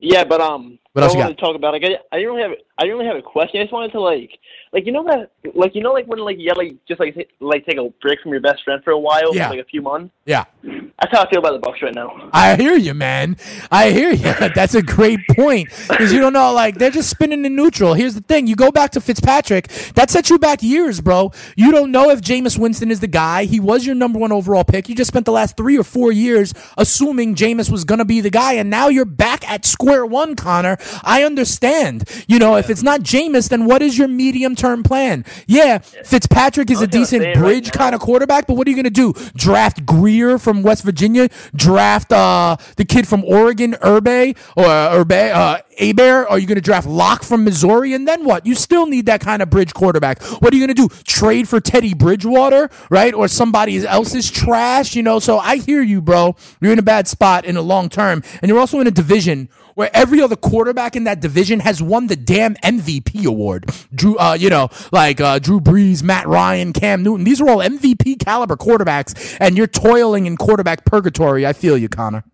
Yeah, but um, What else I wanted to talk about. Like, I, I didn't really have I didn't really have a question. I just wanted to like like you know that like you know like when like you like just like like take a break from your best friend for a while Yeah. for like a few months. Yeah. That's how I feel about the Bucks right now. I hear you, man. I hear you. That's a great point because you don't know, like they're just spinning in neutral. Here's the thing: you go back to Fitzpatrick. That sets you back years, bro. You don't know if Jameis Winston is the guy. He was your number one overall pick. You just spent the last three or four years assuming Jameis was gonna be the guy, and now you're back at square one, Connor. I understand. You know, if it's not Jameis, then what is your medium term plan? Yeah, Fitzpatrick is a decent it right bridge kind of quarterback, but what are you going to do? Draft Grier from West Virginia? Draft uh, the kid from Oregon, Urbe or Urbe uh, Abear? Are you going to draft Lock from Missouri? And then what? You still need that kind of bridge quarterback. What are you going to do? Trade for Teddy Bridgewater, right? Or somebody else's trash? You know. So I hear you, bro. You're in a bad spot in the long term, and you're also in a division where every other quarterback in that division has won the damn MVP award. Drew, uh, you know, like uh, Drew Brees, Matt Ryan, Cam Newton. These are all MVP caliber quarterbacks, and you're toiling in quarterback purgatory. I feel you, Connor.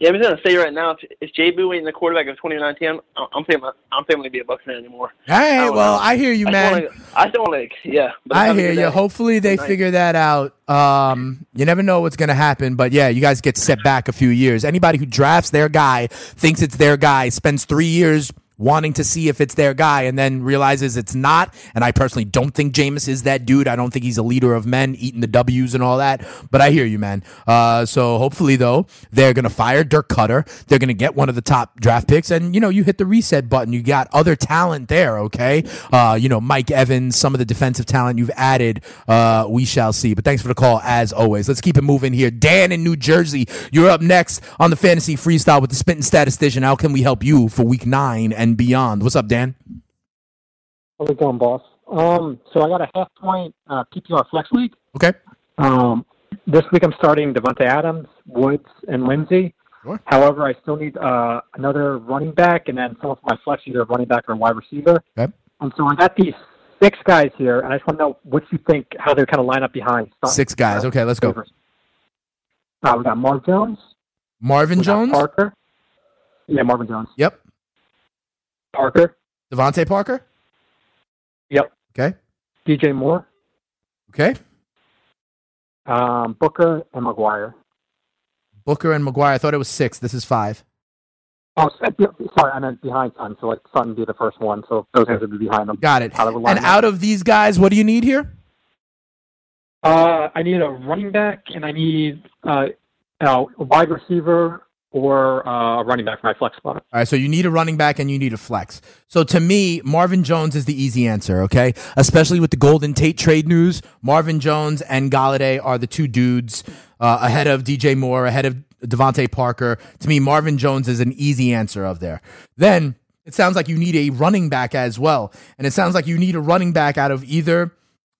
Yeah, I'm just gonna say right now, if, if Jay Boo ain't the quarterback of 2019, I'm I'm saying I'm gonna be a Bucks fan anymore. All right, don't well, know. I hear you, man. I still want to, yeah. I hear you. Hopefully they figure that out. Um, you never know what's going to happen, but yeah, you guys get set back a few years. Anybody who drafts their guy, thinks it's their guy, spends three years wanting to see if it's their guy, and then realizes it's not. And I personally don't think Jameis is that dude. I don't think he's a leader of men, eating the W's and all that. But I hear you, man. Uh, so hopefully though, they're going to fire Dirk Koetter. They're going to get one of the top draft picks, and you know, you hit the reset button. You got other talent there. Okay, uh, you know, Mike Evans, some of the defensive talent you've added. Uh, we shall see. But thanks for the call as always. Let's keep it moving here. Dan in New Jersey, you're up next on the fantasy freestyle with the spitting statistician. How can we help you for week nine and beyond? What's up, Dan? How's it going, boss? Um, so I got a half point uh, PPR flex league. Okay. Um, this week I'm starting Davante Adams, Woods, and Lindsey. Sure. However, I still need uh, another running back, and then some of my flex either running back or wide receiver. Okay. And so I got these six guys here, and I just want to know what you think, how they're kind of line up behind. Six guys. Okay, let's go. Uh, we got Mark Jones. Marvin Jones. Parker. Yeah, Marvin Jones. Yep. Parker. DeVante Parker. Yep. Okay. DJ Moore. Okay. Um, Booker and McGuire. Booker and McGuire. I thought it was six. This is five. Oh, sorry, I meant behind time. So like would be the first one. So those guys would be behind them. Got it. How they And out of these guys, what do you need here? Uh, I need a running back, and I need uh, uh, a wide receiver or uh, a running back for my flex spot. All right, so you need a running back and you need a flex. So to me, Marvin Jones is the easy answer, okay? Especially with the Golden Tate trade news, Marvin Jones and Golladay are the two dudes uh, ahead of DJ Moore, ahead of DeVante Parker. To me, Marvin Jones is an easy answer of there. Then it sounds like you need a running back as well, and it sounds like you need a running back out of either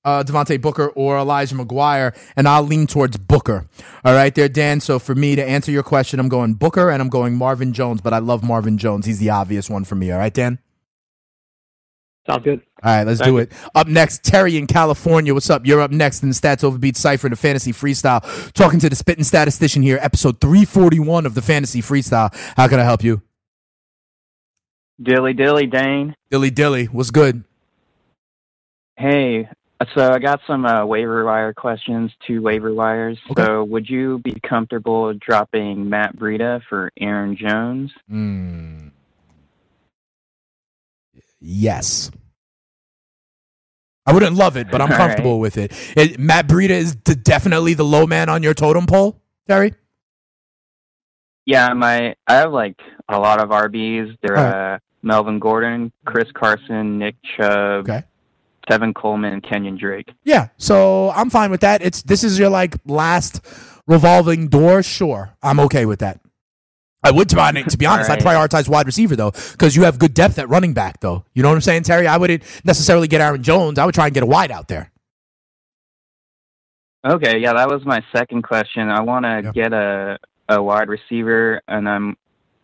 uh, Devontae Booker or Elijah McGuire, and I'll lean towards Booker. All right, there, Dan. So for me to answer your question, I'm going Booker and I'm going Marvin Jones, but I love Marvin Jones. He's the obvious one for me. All right, Dan. Sounds good. All right, let's Thank do you. it. Up next, Terry in California. What's up? You're up next in the Stats Overbeat Cypher, in the Fantasy Freestyle. Talking to the Spitting Statistician here, episode 341 of the Fantasy Freestyle. How can I help you? Dilly dilly Dane. Dilly Dilly, what's good? Hey, so I got some uh, waiver wire questions, two waiver wires. So would you be comfortable dropping Matt Breida for Aaron Jones? Mm. Yes. I wouldn't love it, but I'm All comfortable with it. It- Matt Breida is d- definitely the low man on your totem pole, Terry. Yeah, my I have like a lot of RBs. They're right. uh, Melvin Gordon, Chris Carson, Nick Chubb, Okay. Tevin Coleman, and Kenyan Drake. Yeah, so I'm fine with that. It's this is your like last revolving door. Sure, I'm okay with that. I would try to be honest. I'd prioritize wide receiver though, because you have good depth at running back though. You know what I'm saying, Terry? I wouldn't necessarily get Aaron Jones. I would try and get a wide out there. Okay, yeah, that was my second question. I want to get a a wide receiver, and I'm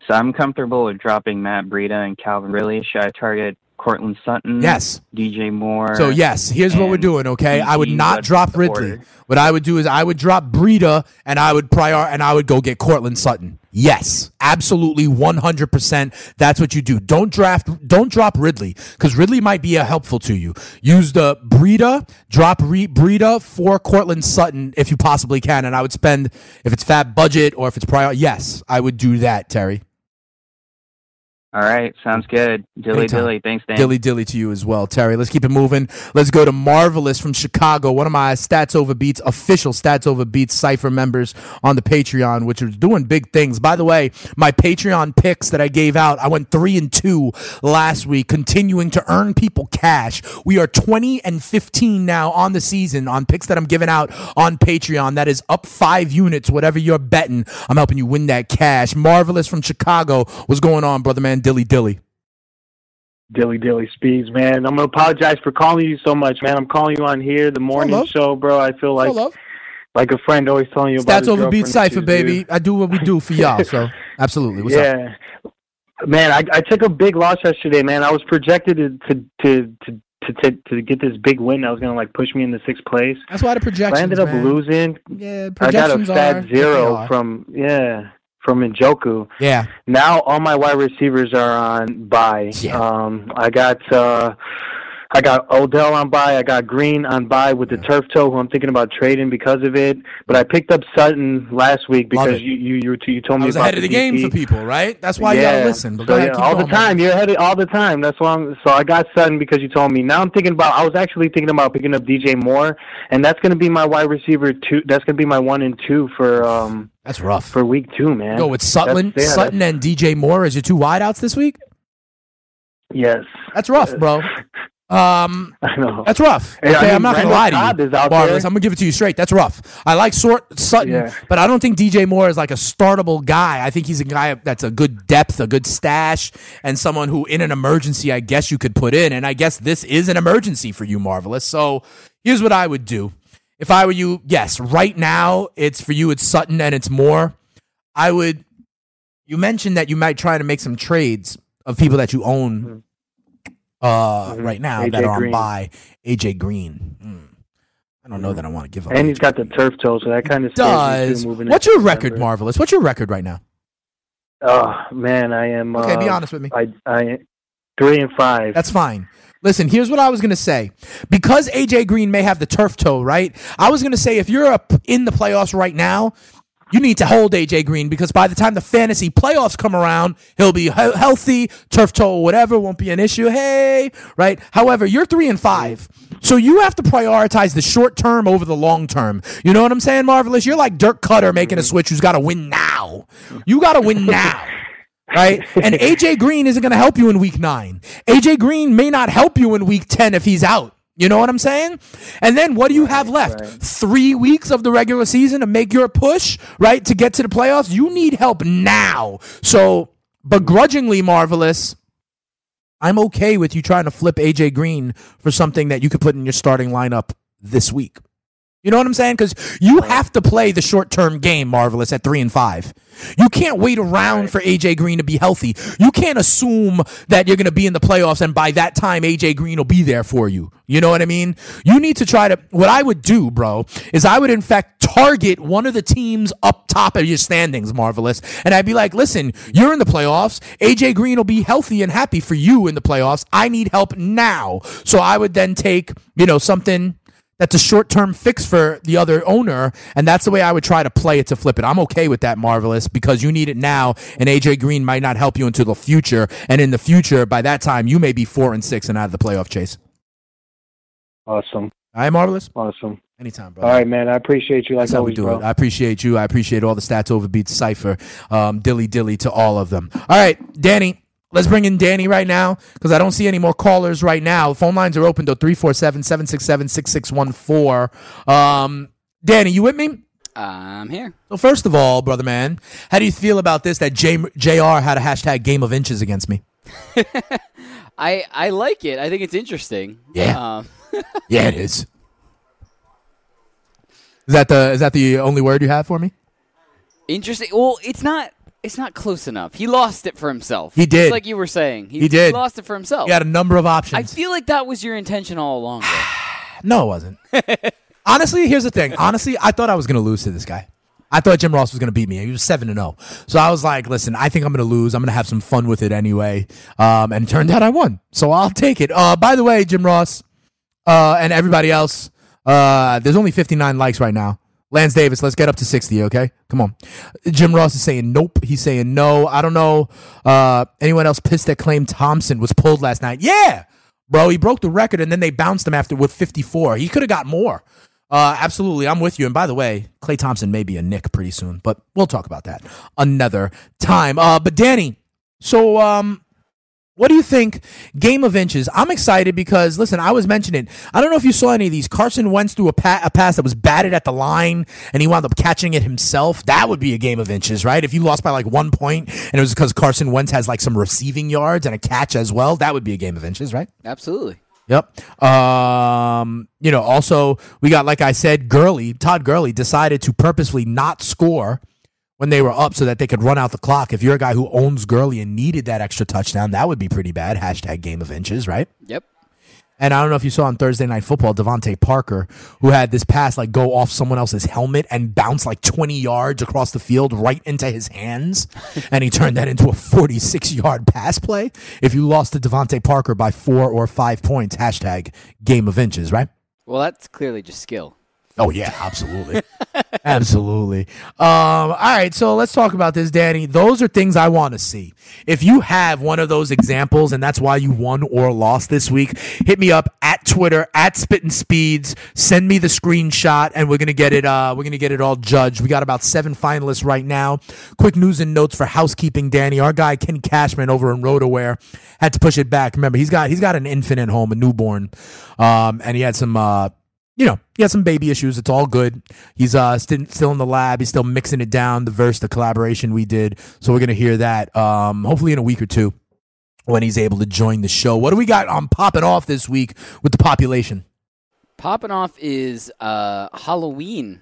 so I'm comfortable with dropping Matt Breida and Calvin Ridley. Should I target Courtland Sutton? Yes. DJ Moore. So yes, here's what we're doing. Okay, I would not drop Ridley. order? What I would do is I would drop Breida and I would prior and I would go get Courtland Sutton. Yes, absolutely, one hundred percent. That's what you do. Don't draft. Don't drop Ridley because Ridley might be uh, helpful to you. Use the Breida. Drop Re- Breida for Courtland Sutton if you possibly can. And I would spend if it's fat budget or if it's prior. Yes, I would do that, Terry. All right, sounds good. Dilly Anytime. dilly. Thanks, Dan. Dilly dilly to you as well, Terry. Let's keep it moving. Let's go to Marvelous from Chicago, one of my Stats Over Beats official Stats Over Beats cipher members on the Patreon, which is doing big things. By the way, my Patreon picks that I gave out, I went three and two last week, continuing to earn people cash. We are twenty and fifteen now on the season on picks that I'm giving out on Patreon. That is up five units. Whatever you're betting, I'm helping you win that cash. Marvelous from Chicago, what's going on, brother man? Dilly dilly. Dilly Dilly Speeds, man. I'm gonna apologize for calling you so much, man. I'm calling you on here, the morning love. show, bro. I feel like love. like a friend always telling you about Stats over beat cipher, baby. dude. I do what we do for y'all. So absolutely. What's up? yeah, man. I, I took a big loss yesterday, man. I was projected to to to to to, to, to get this big win. That was gonna like push me into sixth place. That's why the projections. I ended up man. losing. Yeah, projections I got a are fat they zero from yeah from Njoku. Yeah. Now all my wide receivers are on bye. Um, I got uh, I got Odell on bye. I got Green on bye with the turf toe, who I'm thinking about trading because of it. But I picked up Sutton last week because you you you, you told me I was about ahead of the game for people, right? That's why you gotta listen. But so, ahead, yeah, all going, the time. You're ahead of, all the time. That's why. I'm, so I got Sutton because you told me. Now I'm thinking about. I was actually thinking about picking up DJ Moore, and that's going to be my wide receiver two. That's going to be my one and two for um. That's rough for week two, man. Go with Sutton, yeah, Sutton, and DJ Moore as your two wideouts this week. Yes. That's rough, bro. Um, I know. That's rough. Okay, I mean, I'm not gonna Randall lie to you, Marvelous. I'm gonna give it to you straight. That's rough. I like Sort Sutton, Yeah. but I don't think DJ Moore is like a startable guy. I think he's a guy that's a good depth, a good stash, and someone who, in an emergency, I guess you could put in. And I guess this is an emergency for you, Marvelous. So here's what I would do. If I were you, yes, right now it's for you. It's Sutton and it's Moore. I would. You mentioned that you might try to make some trades of people that you own uh, right now AJ that are on bye. AJ Green. Hmm. I don't know that I want to give up. And he's got the turf toe, so that kind of Does what's your record, Marvelous? What's your record right now? Oh man, I am. Okay, be uh, honest with me. I, I three and five. That's fine. Listen, here's what I was gonna say. Because AJ Green may have the turf toe, right? I was gonna say if you're up in the playoffs right now, you need to hold AJ Green because by the time the fantasy playoffs come around, he'll be he- healthy, turf toe, whatever, won't be an issue. Hey, right? However, you're three and five. So you have to prioritize the short term over the long term. You know what I'm saying, Marvelous? You're like Dirk Koetter making a mm-hmm. switch who's got to win now. You got to win now. right? And AJ Green isn't going to help you in week nine. AJ Green may not help you in week 10 if he's out. You know what I'm saying? And then what do you have left? Three weeks of the regular season to make your push, right? To get to the playoffs? You need help now. So, begrudgingly marvelous. I'm okay with you trying to flip AJ Green for something that you could put in your starting lineup this week. You know what I'm saying? Because you have to play the short term game, Marvelous, at three and five. You can't wait around for AJ Green to be healthy. You can't assume that you're going to be in the playoffs and by that time AJ Green will be there for you. You know what I mean? You need to try to. What I would do, bro, is I would in fact target one of the teams up top of your standings, Marvelous, and I'd be like, listen, you're in the playoffs. AJ Green will be healthy and happy for you in the playoffs. I need help now. So I would then take, you know, something that's a short term fix for the other owner, and that's the way I would try to play it to flip it. I'm okay with that, Marvelous, because you need it now, and AJ Green might not help you into the future. And in the future, by that time, you may be four and six and out of the playoff chase. Awesome. All right, Marvelous? Awesome. Anytime, bro. All right, man. I appreciate you like That's how we do bro. it. I appreciate you. I appreciate all the stats overbeats cipher. Um, dilly dilly to all of them. All right, Danny. Let's bring in Danny right now because I don't see any more callers right now. Phone lines are open though 347 767 6614. Um, Danny, you with me? I'm here. So, first of all, brother man, how do you feel about this that J- JR had a hashtag game of inches against me? I I like it. I think it's interesting. Yeah. Um, Yeah, it is. Is that the is that the only word you have for me? interesting. Well, it's not. It's not close enough. He lost it for himself. He did. Just like you were saying. He did. lost it for himself. He had a number of options. I feel like that was your intention all along. though. No, it wasn't. Honestly, here's the thing. Honestly, I thought I was going to lose to this guy. I thought Jim Ross was going to beat me. He was seven to zero. So I was like, "Listen, I think I'm going to lose. I'm going to have some fun with it anyway." Um, and it turned out I won. So I'll take it. Uh, by the way, Jim Ross uh, and everybody else, uh, there's only 59 likes right now. Lance Davis, let's get up to 60, okay? Come on. Jim Ross is saying nope. He's saying no. I don't know. Uh, anyone else pissed that Klay Thompson was pulled last night? Yeah, bro. He broke the record and then they bounced him after with 54. He could have got more. Uh, absolutely. I'm with you. And by the way, Klay Thompson may be a Nick pretty soon, but we'll talk about that another time. Uh, but Danny, so um, what do you think? Game of inches. I'm excited because listen, I was mentioning. I don't know if you saw any of these. Carson Wentz threw a, pa- a pass that was batted at the line, and he wound up catching it himself. That would be a game of inches, right? If you lost by like one point, and it was because Carson Wentz has like some receiving yards and a catch as well, that would be a game of inches, right? Absolutely. Yep. Um, you know, also we got like I said, Gurley, Todd Gurley decided to purposely not score when they were up so that they could run out the clock. If you're a guy who owns Gurley and needed that extra touchdown, that would be pretty bad. Hashtag game of inches, right? Yep. And I don't know if you saw on Thursday Night Football, DeVante Parker, who had this pass like go off someone else's helmet and bounce like 20 yards across the field right into his hands. and he turned that into a 46 yard pass play. If you lost to DeVante Parker by four or five points, hashtag game of inches, right? Well, that's clearly just skill. Oh yeah, absolutely, absolutely. Um, all right, so let's talk about this, Danny. Those are things I want to see. If you have one of those examples, and that's why you won or lost this week, hit me up at Twitter at Spittin' Speeds. Send me the screenshot, and we're gonna get it. Uh, we're gonna get it all judged. We got about seven finalists right now. Quick news and notes for housekeeping, Danny. Our guy Ken Cashman over in RotoWare had to push it back. Remember, he's got he's got an infant at home, a newborn, um, and he had some. Uh, you know, he has some baby issues. It's all good. He's uh st- still in the lab. He's still mixing it down. The verse, the collaboration we did. So we're gonna hear that. Um, hopefully in a week or two when he's able to join the show. What do we got on popping off this week with the population? Popping off is uh, Halloween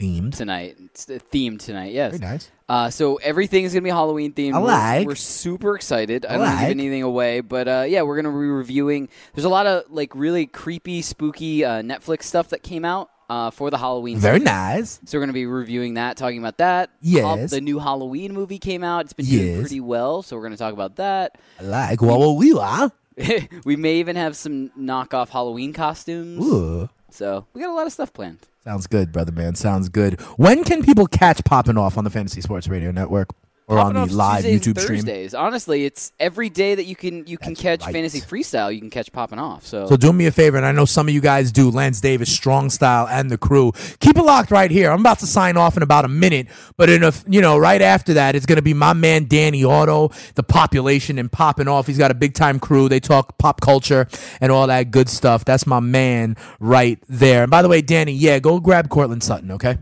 themed tonight. It's the theme tonight. Yes. Very nice. Uh, so everything is gonna be Halloween themed. I We're- We're, super excited. I, I don't like. give anything away, but uh, yeah, we're gonna be reviewing. There's a lot of like really creepy, spooky uh, Netflix stuff that came out uh, for the Halloween. Very season. nice. So we're gonna be reviewing that, talking about that. Yes. The new Halloween movie came out. It's been doing Yes. pretty well, so we're gonna talk about that. I like what well, we are. we may even have some knockoff Halloween costumes. Ooh. So we got a lot of stuff planned. Sounds good, brother man. Sounds good. When can people catch popping off on the Fantasy Sports Radio Network or on the live Tuesdays YouTube stream? Thursdays. Honestly, it's every day that you can you can catch fantasy freestyle. You can catch popping off. So, So do me a favor, and I know some of you guys do. Lance Davis, Strong Style, and the crew. Keep it locked right here. I'm about to sign off in about a minute, but in a you know right after that, it's gonna be my man Danny Auto, the population, and popping off. He's got a big time crew. They talk pop culture and all that good stuff. That's my man right there. And by the way, Danny, yeah, go grab Courtland Sutton, okay?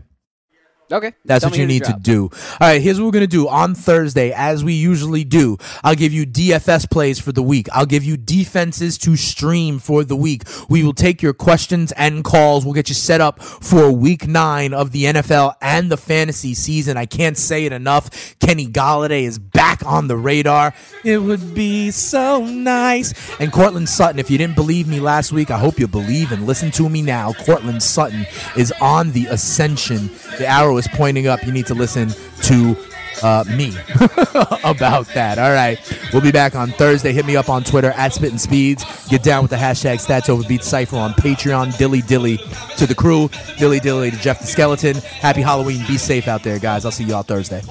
Okay. That's Tell what you who to need to do. All right, here's what we're going to do. On Thursday, as we usually do, I'll give you DFS plays for the week. I'll give you defenses to stream for the week. We will take your questions and calls. We'll get you set up for week nine of the NFL and the fantasy season. I can't say it enough. Kenny Golladay is back on the radar. It would be so nice. And Courtland Sutton, if you didn't believe me last week, I hope you believe and listen to me now. Courtland Sutton is on the ascension. The arrow is pointing up. You need to listen to uh, me about that. All right. We'll be back on Thursday. Hit me up on Twitter at Spittin' Speeds. Get down with the hashtag Stats Over Beat Cypher on Patreon. Dilly Dilly to the crew. Dilly Dilly to Jeff the Skeleton. Happy Halloween. Be safe out there, guys. I'll see you all Thursday.